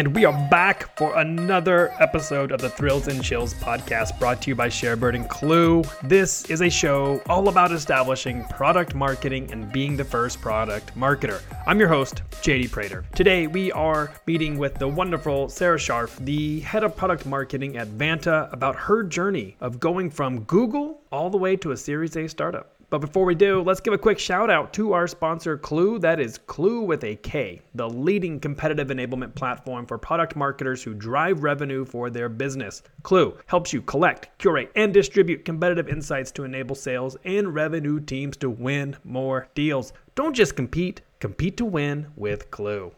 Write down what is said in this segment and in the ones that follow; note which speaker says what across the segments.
Speaker 1: and we are back for another episode of the Thrills and Chills podcast brought to you by Sharebird and Klue. This is a show all about establishing product marketing and being the first product marketer. I'm your host, JD Prater. Today, we are meeting with the wonderful Sarah Scharf, the head of product marketing at Vanta, about her journey of going from Google all the way to a Series A startup. But before we do, let's give a quick shout out to our sponsor, Klue. That is Klue with a K, the leading competitive enablement platform for product marketers who drive revenue for their business. Klue helps you collect, curate, and distribute competitive insights to enable sales and revenue teams to win more deals. Don't just compete, compete to win with Klue.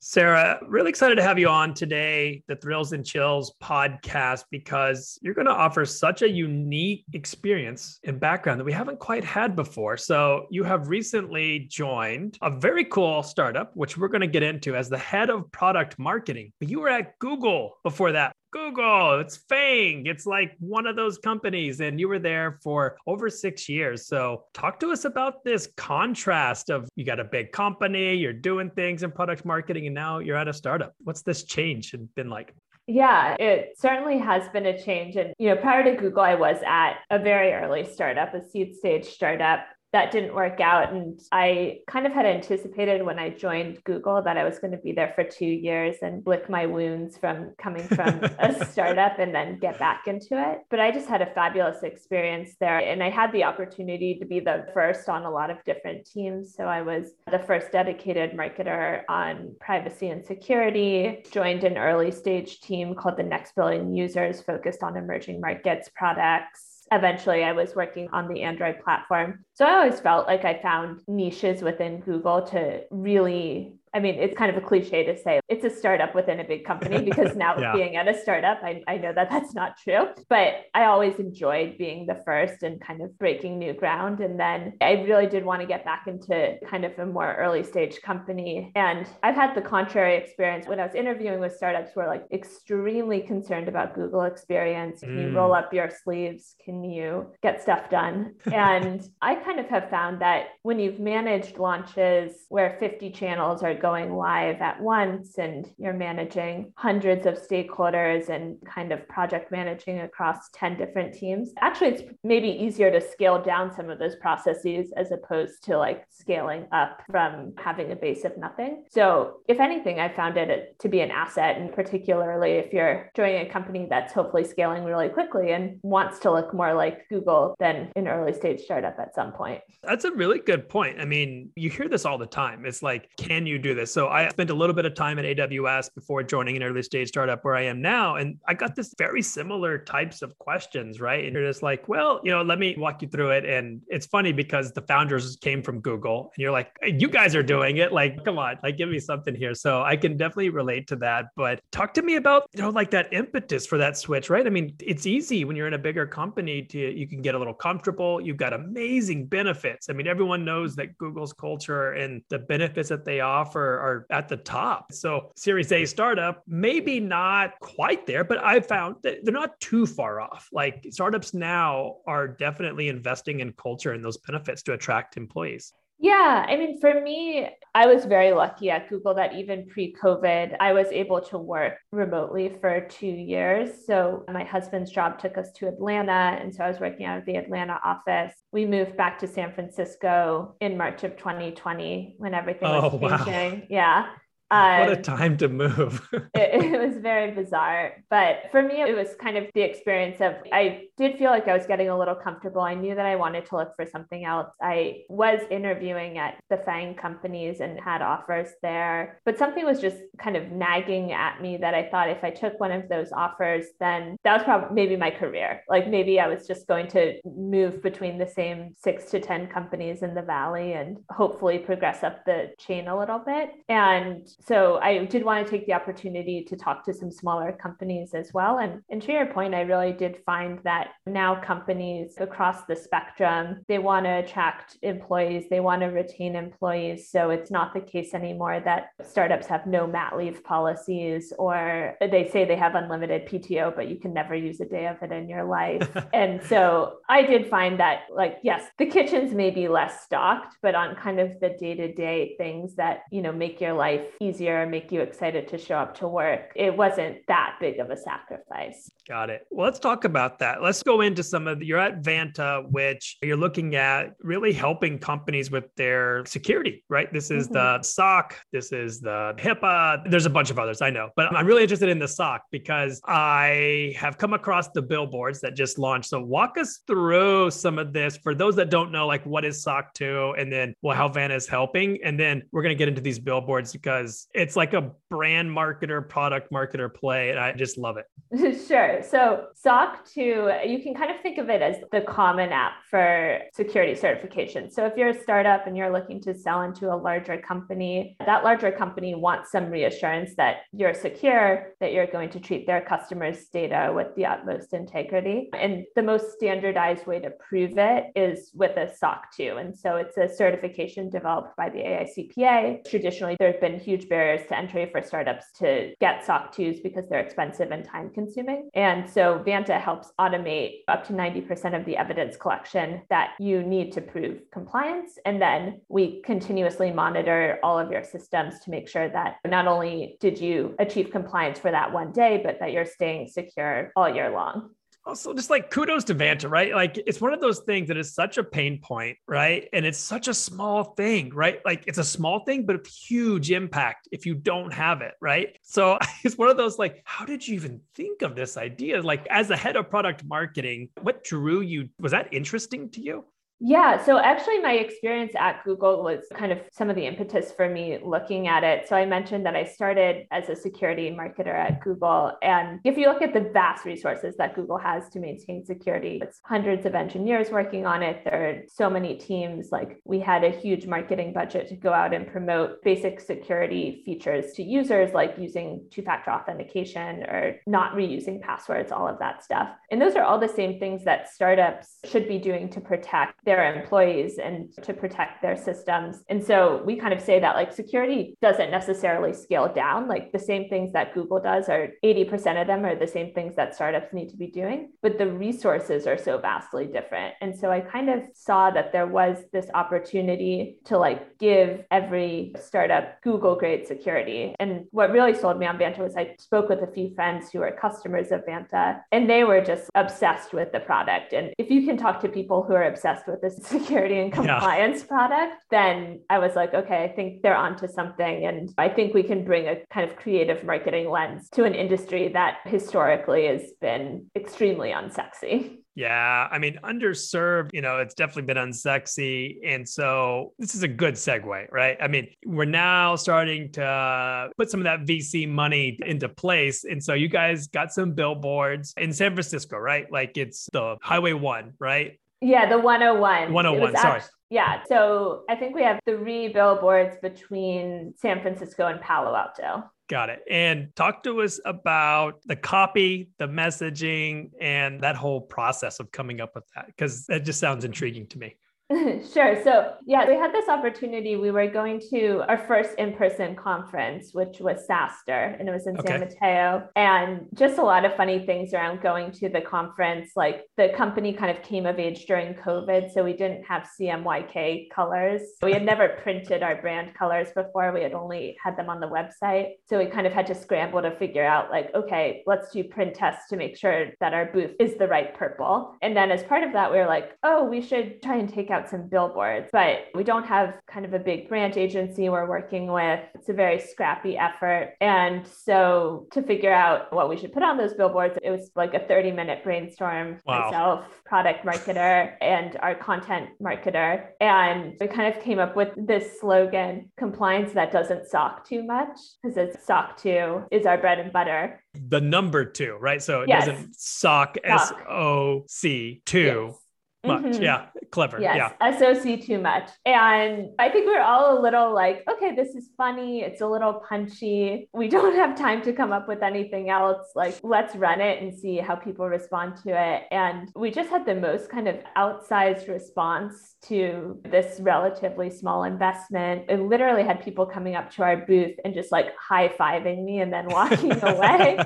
Speaker 1: Sarah, really excited to have you on today, the Thrills and Chills podcast, because you're going to offer such a unique experience and background that we haven't quite had before. So, you have recently joined a very cool startup, which we're going to get into as the head of product marketing. But you were at Google before that. Google, it's Fang. It's like one of those companies. And you were there for over six years. So, talk to us about this contrast of you got a big company, you're doing things in product marketing, and now you're at a startup. What's this change been like?
Speaker 2: Yeah, it certainly has been a change. And, you know, prior to Google, I was at a very early startup, a seed stage startup that didn't work out. And I kind of had anticipated when I joined Google that I was going to be there for two years and lick my wounds from coming from a startup and then get back into it. But I just had a fabulous experience there. And I had the opportunity to be the first on a lot of different teams. So I was the first dedicated marketer on privacy and security, joined an early stage team called the Next Billion Users, focused on emerging markets products eventually I was working on the Android platform. So I always felt like I found niches within Google to really I mean, it's kind of a cliche to say it's a startup within a big company because now yeah. being at a startup, I, I know that that's not true. But I always enjoyed being the first and kind of breaking new ground. And then I really did want to get back into kind of a more early stage company. And I've had the contrary experience when I was interviewing with startups who are like extremely concerned about Google experience. Can mm. you roll mm. up your sleeves? Can you get stuff done? and I kind of have found that when you've managed launches where 50 channels are going live at once and you're managing hundreds of stakeholders and kind of project managing across 10 different teams. Actually, it's maybe easier to scale down some of those processes as opposed to like scaling up from having a base of nothing. So, if anything, I found it to be an asset, and particularly if you're joining a company that's hopefully scaling really quickly and wants to look more like Google than an early stage startup at some point.
Speaker 1: That's a really good point. I mean, you hear this all the time. It's like, can you do this. So I spent a little bit of time at AWS before joining an early stage startup where I am now. And I got this very similar types of questions, right? And you're just like, well, you know, let me walk you through it. And it's funny because the founders came from Google and you're like, you guys are doing it. Like, come on, like give me something here. So I can definitely relate to that. But talk to me about, you know, like that impetus for that switch, right? I mean, it's easy when you're in a bigger company to you can get a little comfortable. You've got amazing benefits. I mean, everyone knows that Google's culture and the benefits that they offer are at the top. So Series A startup, maybe not quite there, but I found that they're not too far off. Like startups now are definitely investing in culture and those benefits to attract employees.
Speaker 2: Yeah, I mean, for me, I was very lucky at Google that even pre COVID, I was able to work remotely for two years. So, my husband's job took us to Atlanta. And so, I was working out of the Atlanta office. We moved back to San Francisco in March of 2020 when everything was oh, changing. Wow. Yeah.
Speaker 1: Um, what a um, time to move.
Speaker 2: it, it, was very bizarre. But for me, it was kind of the experience of I did feel like I was getting a little comfortable. I knew that I wanted to look for something else. I was interviewing at the FANG companies and had offers there. But something was just kind of nagging at me that I thought if I took one of those offers, then that was probably maybe my career. Like maybe I was just going to move between the same six to 10 companies in the Valley and hopefully progress up the chain a little bit. And so I did want to take the opportunity to talk to some smaller companies as well. And, and to your point, I really did find that now companies across the spectrum, they want to attract employees, they want to retain employees. So it's not the case anymore that startups have no mat leave policies or they say they have unlimited PTO, but you can never use a day of it in your life. and so I did find that, like, yes, the kitchens may be less stocked, but on kind of the day to day things that, you know, make your life easier, make you excited to show up to work. It wasn't that big of a sacrifice.
Speaker 1: Got it. Well, let's talk about that. Let's go into some of the, you're at Vanta, which you're looking at really helping companies with their security, right? This is mm-hmm. the SOC, this is the HIPAA. There's a bunch of others, I know, but I'm really interested in the SOC because I have come across the billboards that just launched. So walk us through some of this for those that don't know, like what is SOC 2 and then well, how Vanta is helping. And then we're going to get into these billboards because it's like a brand marketer, product marketer play. And I just love
Speaker 2: it. sure. So SOC 2, you can kind of think of it as the common app for security certification. So if you're a startup and you're looking to sell into a larger company, that larger company wants some reassurance that you're secure, that you're going to treat their customers' data with the utmost integrity. And the most standardized way to prove it is with a SOC 2. And so it's a certification developed by the AICPA. Traditionally, there have been huge barriers to entry for startups to get SOC 2s because they're expensive and time consuming. And so Vanta helps automate up to 90% of the evidence collection that you need to prove compliance. And then we continuously monitor all of your systems to make sure that not only did you achieve compliance for that one day, but that you're staying secure all year long
Speaker 1: also just like kudos to Vanta, right? Like it's one of those things that is such a pain point, right? And it's such a small thing, right? Like it's a small thing, but a huge impact if you don't have it, right? So it's one of those like, how did you even think of this idea? Like as a head of product marketing, what drew you? Was that interesting to you?
Speaker 2: Yeah. So actually, my experience at Google was kind of some of the impetus for me looking at it. So I mentioned that I started as a security marketer at Google. And if you look at the vast resources that Google has to maintain security, it's hundreds of engineers working on it. There are so many teams. Like we had a huge marketing budget to go out and promote basic security features to users, like using two factor authentication or not reusing passwords, all of that stuff. And those are all the same things that startups should be doing to protect their employees and to protect their systems. And so we kind of say that like security doesn't necessarily scale down. Like the same things that Google does are 80% of them are the same things that startups need to be doing, but the resources are so vastly different. And so I kind of saw that there was this opportunity to like give every startup Google grade security. And what really sold me on Vanta was I spoke with a few friends who are customers of Vanta and they were just obsessed with the product. And if you can talk to people who are obsessed with with this security and compliance yeah. product, then I was like, okay, I think they're onto something. And I think we can bring a kind of creative marketing lens to an industry that historically has been extremely unsexy.
Speaker 1: Yeah, I mean, underserved, you know, it's definitely been unsexy. And so this is a good segue, right? I mean, we're now starting to put some of that VC money into place. And so you guys got some billboards in San Francisco, right? Like it's the Highway One, right?
Speaker 2: Yeah, the 101.
Speaker 1: 101, sorry. Actually,
Speaker 2: yeah. So I think we have three billboards between San Francisco and Palo Alto.
Speaker 1: Got it. And talk to us about the copy, the messaging, and that whole process of coming up with that, because that just sounds intriguing to me.
Speaker 2: sure. So, yeah, we had this opportunity. We were going to our first in person conference, which was SaaStr, and it was in okay. San Mateo. And just a lot of funny things around going to the conference. Like the company kind of came of age during COVID. So, we didn't have CMYK colors. We had never printed our brand colors before, we had only had them on the website. So, we kind of had to scramble to figure out, like, okay, let's do print tests to make sure that our booth is the right purple. And then, as part of that, we were like, oh, we should try and take out out some billboards, but we don't have kind of a big brand agency we're working with. It's a very scrappy effort. And so to figure out what we should put on those billboards, it was like a 30 minute brainstorm. Wow. Myself, product marketer, and our content marketer. And we kind of came up with this slogan compliance that doesn't sock too much because it's sock 2 is our bread and butter.
Speaker 1: The number two, right? So it yes. doesn't sock, S O C 2. Yes much. Mm-hmm. Yeah, clever.
Speaker 2: Yes, yeah. SOC too much. And I think we're all a little like, okay, this is funny. It's a little punchy. We don't have time to come up with anything else. Like, let's run it and see how people respond to it. And we just had the most kind of outsized response to this relatively small investment. It literally had people coming up to our booth and just like high fiving me and then walking away,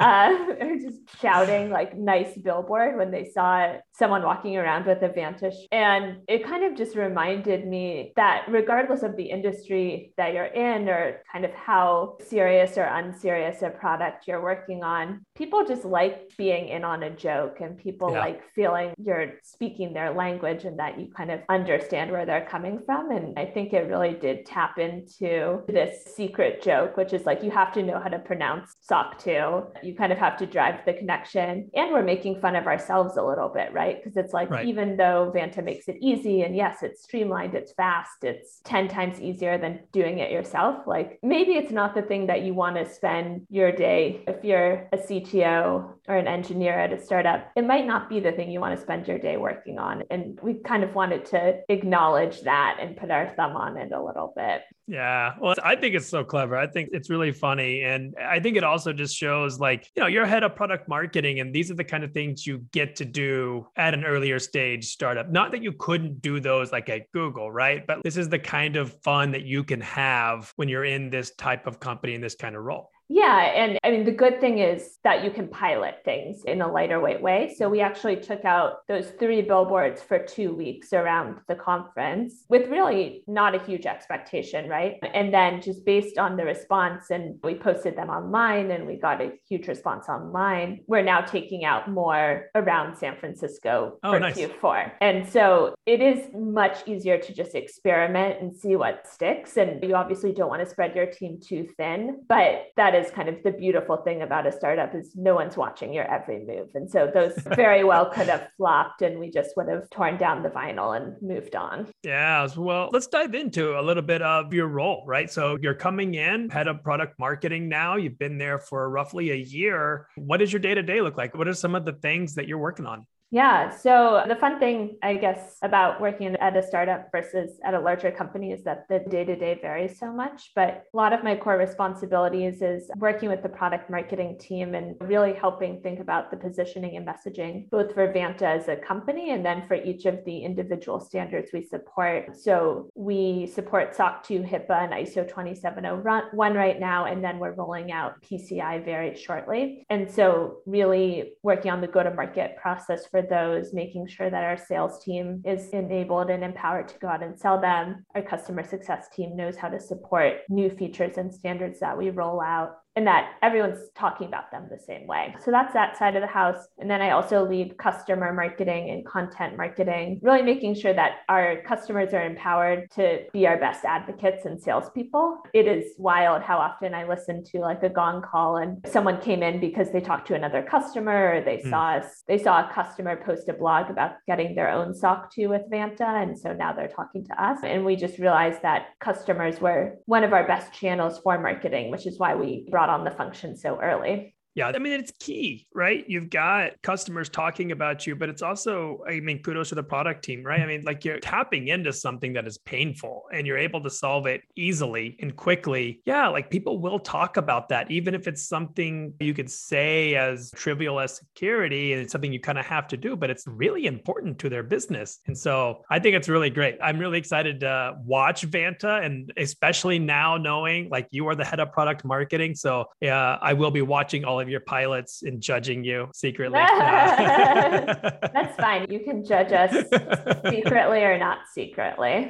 Speaker 2: uh, just shouting like nice billboard when they saw someone walking around with a Vanta And it kind of just reminded me that regardless of the industry that you're in or kind of how serious or unserious a product you're working on, people just like being in on a joke and people yeah. like feeling you're speaking their language and that you kind of understand where they're coming from. And I think it really did tap into this secret joke, which is like you have to know how to pronounce sock 2. You kind of have to drive the connection. And we're making fun of ourselves a little bit, right? Because it's like, right. even though Vanta makes it easy, and yes, it's streamlined, it's fast, it's 10 times easier than doing it yourself, like maybe it's not the thing that you want to spend your day. If you're a CTO or an engineer at a startup, it might not be the thing you want to spend your day working on. And we kind of wanted to acknowledge that and put our thumb on it a little bit.
Speaker 1: Yeah. Well, I think it's so clever. I think it's really funny. And I think it also just shows like, you know, you're head of product marketing, and these are the kind of things you get to do at an earlier stage startup. Not that you couldn't do those like at Google, right? But this is the kind of fun that you can have when you're in this type of company in this kind of role.
Speaker 2: Yeah. And I mean, the good thing is that you can pilot things in a lighter weight way. So we actually took out those three billboards for two weeks around the conference with really not a huge expectation, right? And then just based on the response, and we posted them online and we got a huge response online, we're now taking out more around San Francisco oh, for nice. Q4. And so it is much easier to just experiment and see what sticks. And you obviously don't want to spread your team too thin, but that is kind of the beautiful thing about a startup is no one's watching your every move. And so those very well could have flopped and we just would have torn down the vinyl and moved on.
Speaker 1: Yeah. Well, let's dive into a little bit of your role, right? So you're coming in, head of product marketing now. You've been there for roughly a year. What does your day to day look like? What are some of the things that you're working on?
Speaker 2: Yeah. So the fun thing, I guess, about working at a startup versus at a larger company is that the day to day varies so much. But a lot of my core responsibilities is working with the product marketing team and really helping think about the positioning and messaging, both for Vanta as a company and then for each of the individual standards we support. So we support SOC 2, HIPAA, and ISO 27001 right now. And then we're rolling out PCI very shortly. And so really working on the go to market process for for those, making sure that our sales team is enabled and empowered to go out and sell them. Our customer success team knows how to support new features and standards that we roll out and that everyone's talking about them the same way. So that's that side of the house. And then I also lead customer marketing and content marketing, really making sure that our customers are empowered to be our best advocates and salespeople. It is wild how often I listen to like a gong call and someone came in because they talked to another customer or they mm. saw us, they saw a customer post a blog about getting their own SOC 2 with Vanta. And so now they're talking to us. And we just realized that customers were one of our best channels for marketing, which is why we brought on the function so early.
Speaker 1: Yeah, I mean, it's key, right? You've got customers talking about you, but it's also, I mean, kudos to the product team, right? I mean, like you're tapping into something that is painful and you're able to solve it easily and quickly. Yeah, like people will talk about that, even if it's something you could say as trivial as security and it's something you kind of have to do, but it's really important to their business. And so I think it's really great. I'm really excited to watch Vanta and especially now knowing like you are the head of product marketing. So yeah, I will be watching all of of your pilots and judging you secretly.
Speaker 2: That's fine. You can judge us secretly or not secretly.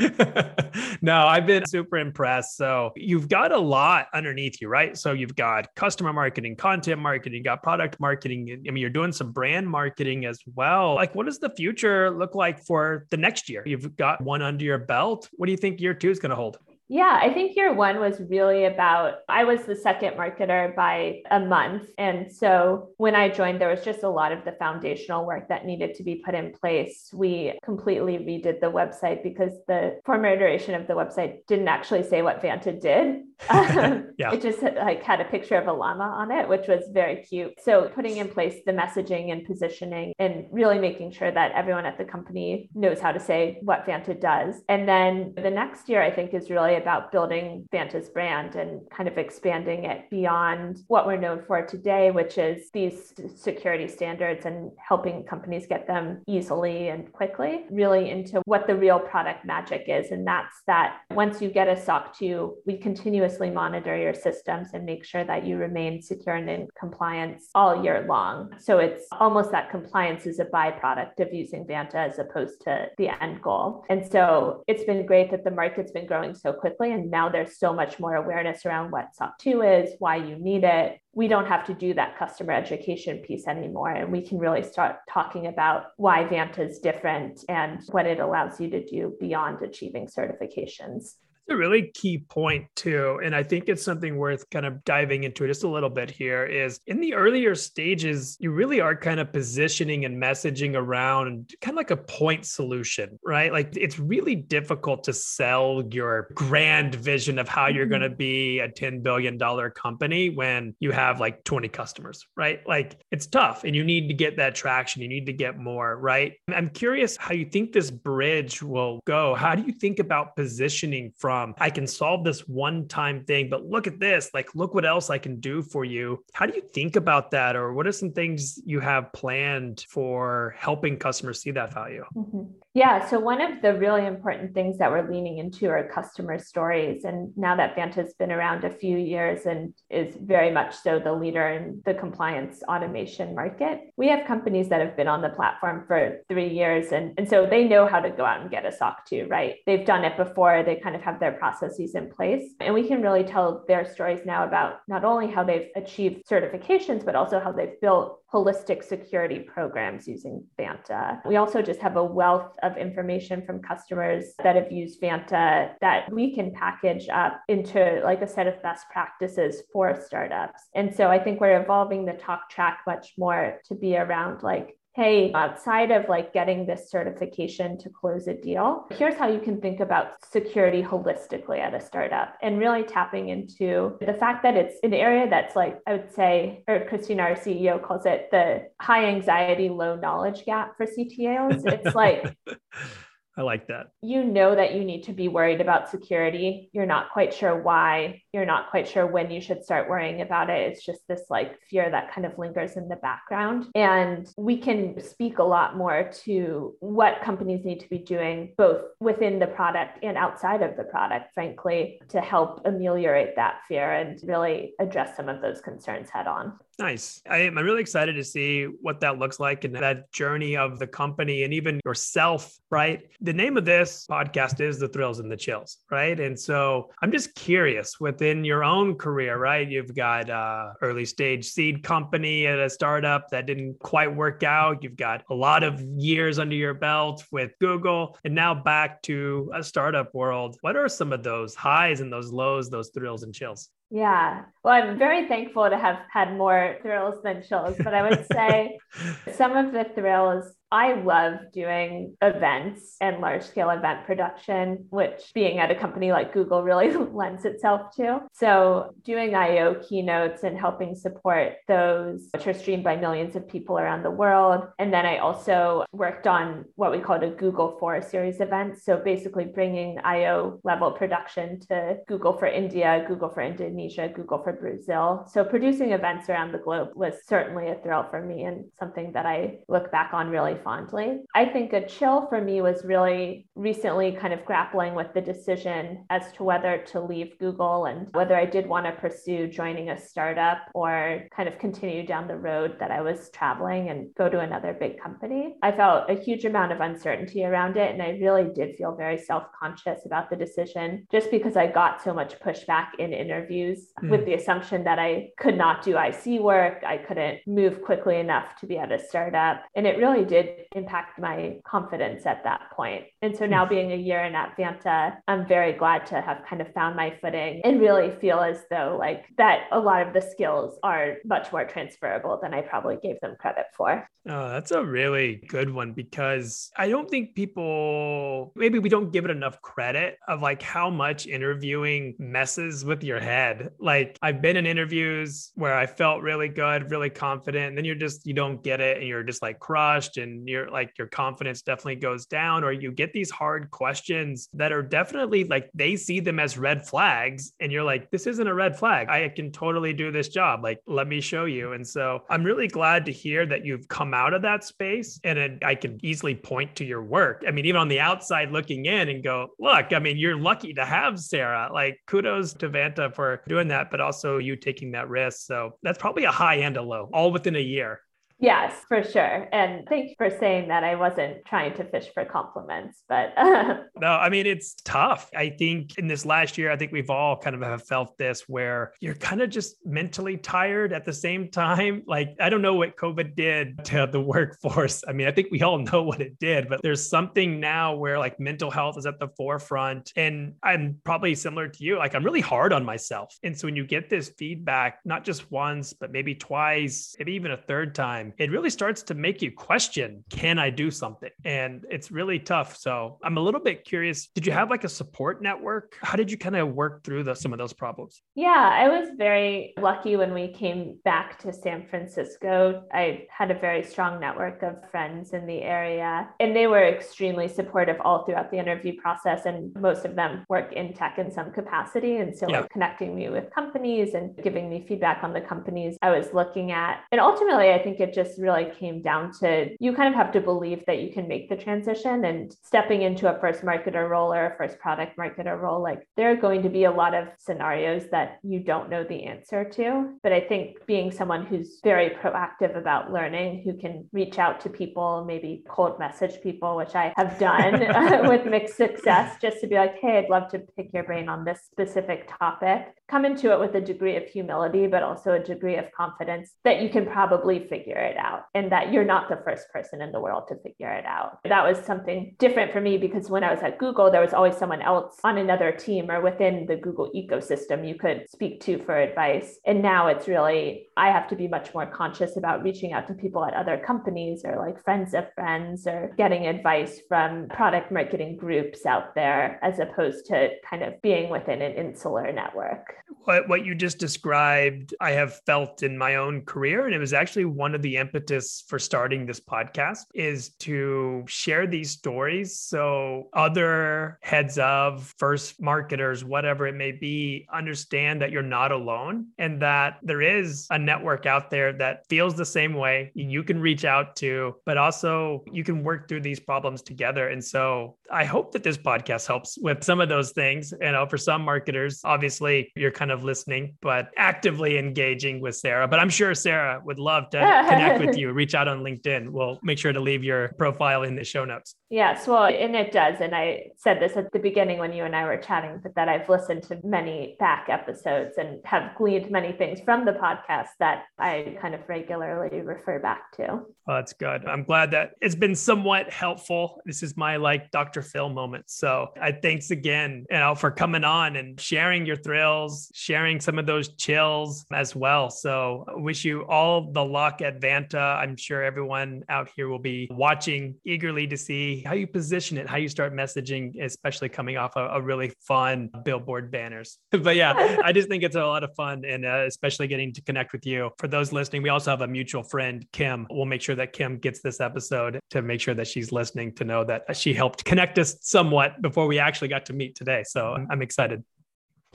Speaker 1: no, I've been super impressed. So you've got a lot underneath you, right? So you've got customer marketing, content marketing, you got product marketing. I mean, you're doing some brand marketing as well. Like, what does the future look like for the next year? You've got one under your belt. What do you think year two is going to hold?
Speaker 2: Yeah, I think year one was really about, I was the second marketer by a month. And so when I joined, there was just a lot of the foundational work that needed to be put in place. We completely redid the website because the former iteration of the website didn't actually say what Vanta did. yeah. It just like had a picture of a llama on it, which was very cute. So putting in place the messaging and positioning and really making sure that everyone at the company knows how to say what Vanta does. And then the next year, I think, is really about building Vanta's brand and kind of expanding it beyond what we're known for today, which is these security standards and helping companies get them easily and quickly, really into what the real product magic is. And that's that once you get a SOC 2, we continue continuously monitor your systems and make sure that you remain secure and in compliance all year long. So it's almost that compliance is a byproduct of using Vanta as opposed to the end goal. And so it's been great that the market's been growing so quickly. And now there's so much more awareness around what SOC 2 is, why you need it, we don't have to do that customer education piece anymore. And we can really start talking about why Vanta is different and what it allows you to do beyond achieving certifications
Speaker 1: a really key point too and i think it's something worth kind of diving into just a little bit here is in the earlier stages you really are kind of positioning and messaging around kind of like a point solution right? Like it's really difficult to sell your grand vision of how you're going to mm-hmm. be a 10 billion dollar company when you have like 20 customers right? Like it's tough and you need to get that traction you need to get more right? I'm curious how you think this bridge will go. How do you think about positioning from from I can solve this one time thing, but look at this, like, look what else I can do for you. How do you think about that? Or what are some things you have planned for helping customers see that value?
Speaker 2: Mm-hmm. Yeah. So, one of the really important things that we're leaning into are customer stories. And now that Vanta's been around a few years and is very much so the leader in the compliance automation market, we have companies that have been on the platform for three years. And, and so they know how to go out and get a SOC 2, right? They've done it before, they kind of have their processes in place. And we can really tell their stories now about not only how they've achieved certifications, but also how they've built holistic security programs using Vanta. We also just have a wealth of information from customers that have used Vanta that we can package up into like a set of best practices for startups. And so I think we're evolving the talk track much more to be around like hey, outside of like getting this certification to close a deal, here's how you can think about security holistically at a startup and really tapping into the fact that it's an area that's like, I would say, or Christina, our CEO, calls it the high anxiety, low knowledge gap for CTOs. It's like,
Speaker 1: I like that.
Speaker 2: You know that you need to be worried about security. You're not quite sure why. You're not quite sure when you should start worrying about it. It's just this like fear that kind of lingers in the background. And we can speak a lot more to what companies need to be doing, both within the product and outside of the product, frankly, to help ameliorate that fear and really address some of those concerns head on.
Speaker 1: Nice. I am really excited to see what that looks like and that journey of the company and even yourself, right? The name of this podcast is The Thrills and the Chills, right? And so I'm just curious within your own career, right? You've got a early stage seed company at a startup that didn't quite work out. You've got a lot of years under your belt with Google and now back to a startup world. What are some of those highs and those lows, those thrills and chills?
Speaker 2: Yeah. Well, I'm very thankful to have had more thrills than chills, but I would say some of the thrills I love doing events and large scale event production, which being at a company like Google really lends itself to. So, doing IO keynotes and helping support those, which are streamed by millions of people around the world. And then I also worked on what we called a Google for series event. So, basically bringing IO level production to Google for India, Google for Indonesia, Google for Brazil. So, producing events around the globe was certainly a thrill for me and something that I look back on really fondly. I think a chill for me was really recently kind of grappling with the decision as to whether to leave Google and whether I did want to pursue joining a startup or kind of continue down the road that I was traveling and go to another big company. I felt a huge amount of uncertainty around it. And I really did feel very self conscious about the decision just because I got so much pushback in interviews mm. with the assumption that I could not do IC work, I couldn't move quickly enough to be at a startup. And it really did impact my confidence at that point. And so now hmm. being a year in at Vanta, I'm very glad to have kind of found my footing and really feel as though like that a lot of the skills are much more transferable than I probably gave them credit for.
Speaker 1: Oh, that's a really good one because I don't think people maybe we don't give it enough credit of like how much interviewing messes with your head. Like I've been in interviews where I felt really good, really confident, and then you're just you don't get it and you're just like crushed and and you're like your confidence definitely goes down or you get these hard questions that are definitely like they see them as red flags and you're like this isn't a red flag. I can totally do this job. Like let me show you. And so i'm really glad to hear that you've come out of that space and it, i can easily point to your work. I mean even on the outside looking in and go look i mean you're lucky to have sarah. Like kudos to vanta for doing that but also you taking that risk. So that's probably a high and a low all within a year
Speaker 2: Yes, for sure. And thank you for saying that I wasn't trying to fish for compliments, but
Speaker 1: no, I mean, it's tough. I think in this last year, I think we've all kind of have felt this where you're kind of just mentally tired at the same time. Like, I don't know what COVID did to the workforce. I mean, I think we all know what it did, but there's something now where like mental health is at the forefront. And I'm probably similar to you. Like, I'm really hard on myself. And so when you get this feedback, not just once, but maybe twice, maybe even a third time, it really starts to make you question can I do something? And it's really tough. So I'm a little bit curious. Did you have like a support network? How did you kind of work through the, some of those problems?
Speaker 2: Yeah, I was very lucky when we came back to San Francisco. I had a very strong network of friends in the area, and they were extremely supportive all throughout the interview process. And most of them work in tech in some capacity. And so, yeah. like, connecting me with companies and giving me feedback on the companies I was looking at. And ultimately, I think it just really came down to you kind of have to believe that you can make the transition and stepping into a first marketer role or a first product marketer role. Like there are going to be a lot of scenarios that you don't know the answer to. But I think being someone who's very proactive about learning, who can reach out to people, maybe cold message people, which I have done with mixed success, just to be like, hey, I'd love to pick your brain on this specific topic. Come into it with a degree of humility, but also a degree of confidence that you can probably figure it out and that you're not the first person in the world to figure it out. That was something different for me because when I was at Google, there was always someone else on another team or within the Google ecosystem you could speak to for advice. And now it's really, I have to be much more conscious about reaching out to people at other companies or like friends of friends or getting advice from product marketing groups out there as opposed to kind of being within an insular network.
Speaker 1: What, what you just described, I have felt in my own career. And it was actually one of the impetus for starting this podcast is to share these stories so other heads of first marketers, whatever it may be, understand that you're not alone and that there is a network out there that feels the same way you can reach out to, but also you can work through these problems together. And so I hope that this podcast helps with some of those things. You know, for some marketers, obviously you're kind of listening, but actively engaging with Sarah. But I'm sure Sarah would love to connect with you, reach out on LinkedIn. We'll make sure to leave your profile in the show notes.
Speaker 2: Yes, well, and it does. And I said this at the beginning when you and I were chatting, but that I've listened to many back episodes and have gleaned many things from the podcast that I kind of regularly refer back to.
Speaker 1: Well, that's good. I'm glad that it's been somewhat helpful. This is my like Dr. Phil moment. So I thanks again, you know, for coming on and sharing your thrills, sharing some of those chills as well. So wish you all the luck at Vanta. I'm sure everyone out here will be watching eagerly to see how you position it, how you start messaging, especially coming off a, a really fun billboard banners. but yeah, I just think it's a lot of fun and uh, especially getting to connect with you. For those listening, we also have a mutual friend, Kim. We'll make sure that Kim gets this episode to make sure that she's listening to know that she helped connect us somewhat before we actually got to meet today. So I'm, I'm excited.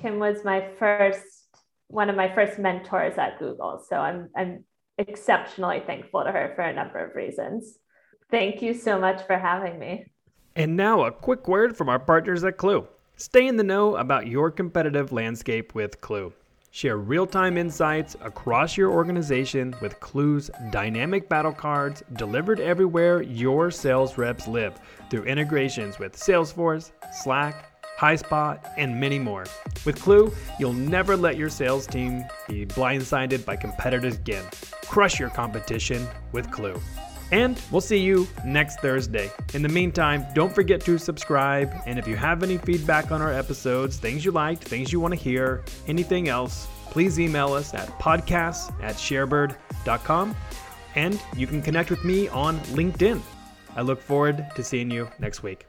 Speaker 2: Kim was my first one of my first mentors at Google. So I'm I'm exceptionally thankful to her for a number of reasons. Thank you so much for having me.
Speaker 1: And now, a quick word from our partners at Klue. Stay in the know about your competitive landscape with Klue. Share real time insights across your organization with Klue's dynamic battle cards delivered everywhere your sales reps live through integrations with Salesforce, Slack, HighSpot, and many more. With Klue, you'll never let your sales team be blindsided by competitors again. Crush your competition with Klue. And we'll see you next Thursday. In the meantime, don't forget to subscribe. And if you have any feedback on our episodes, things you liked, things you want to hear, anything else, please email us at podcasts at sharebird.com. And you can connect with me on LinkedIn. I look forward to seeing you next week.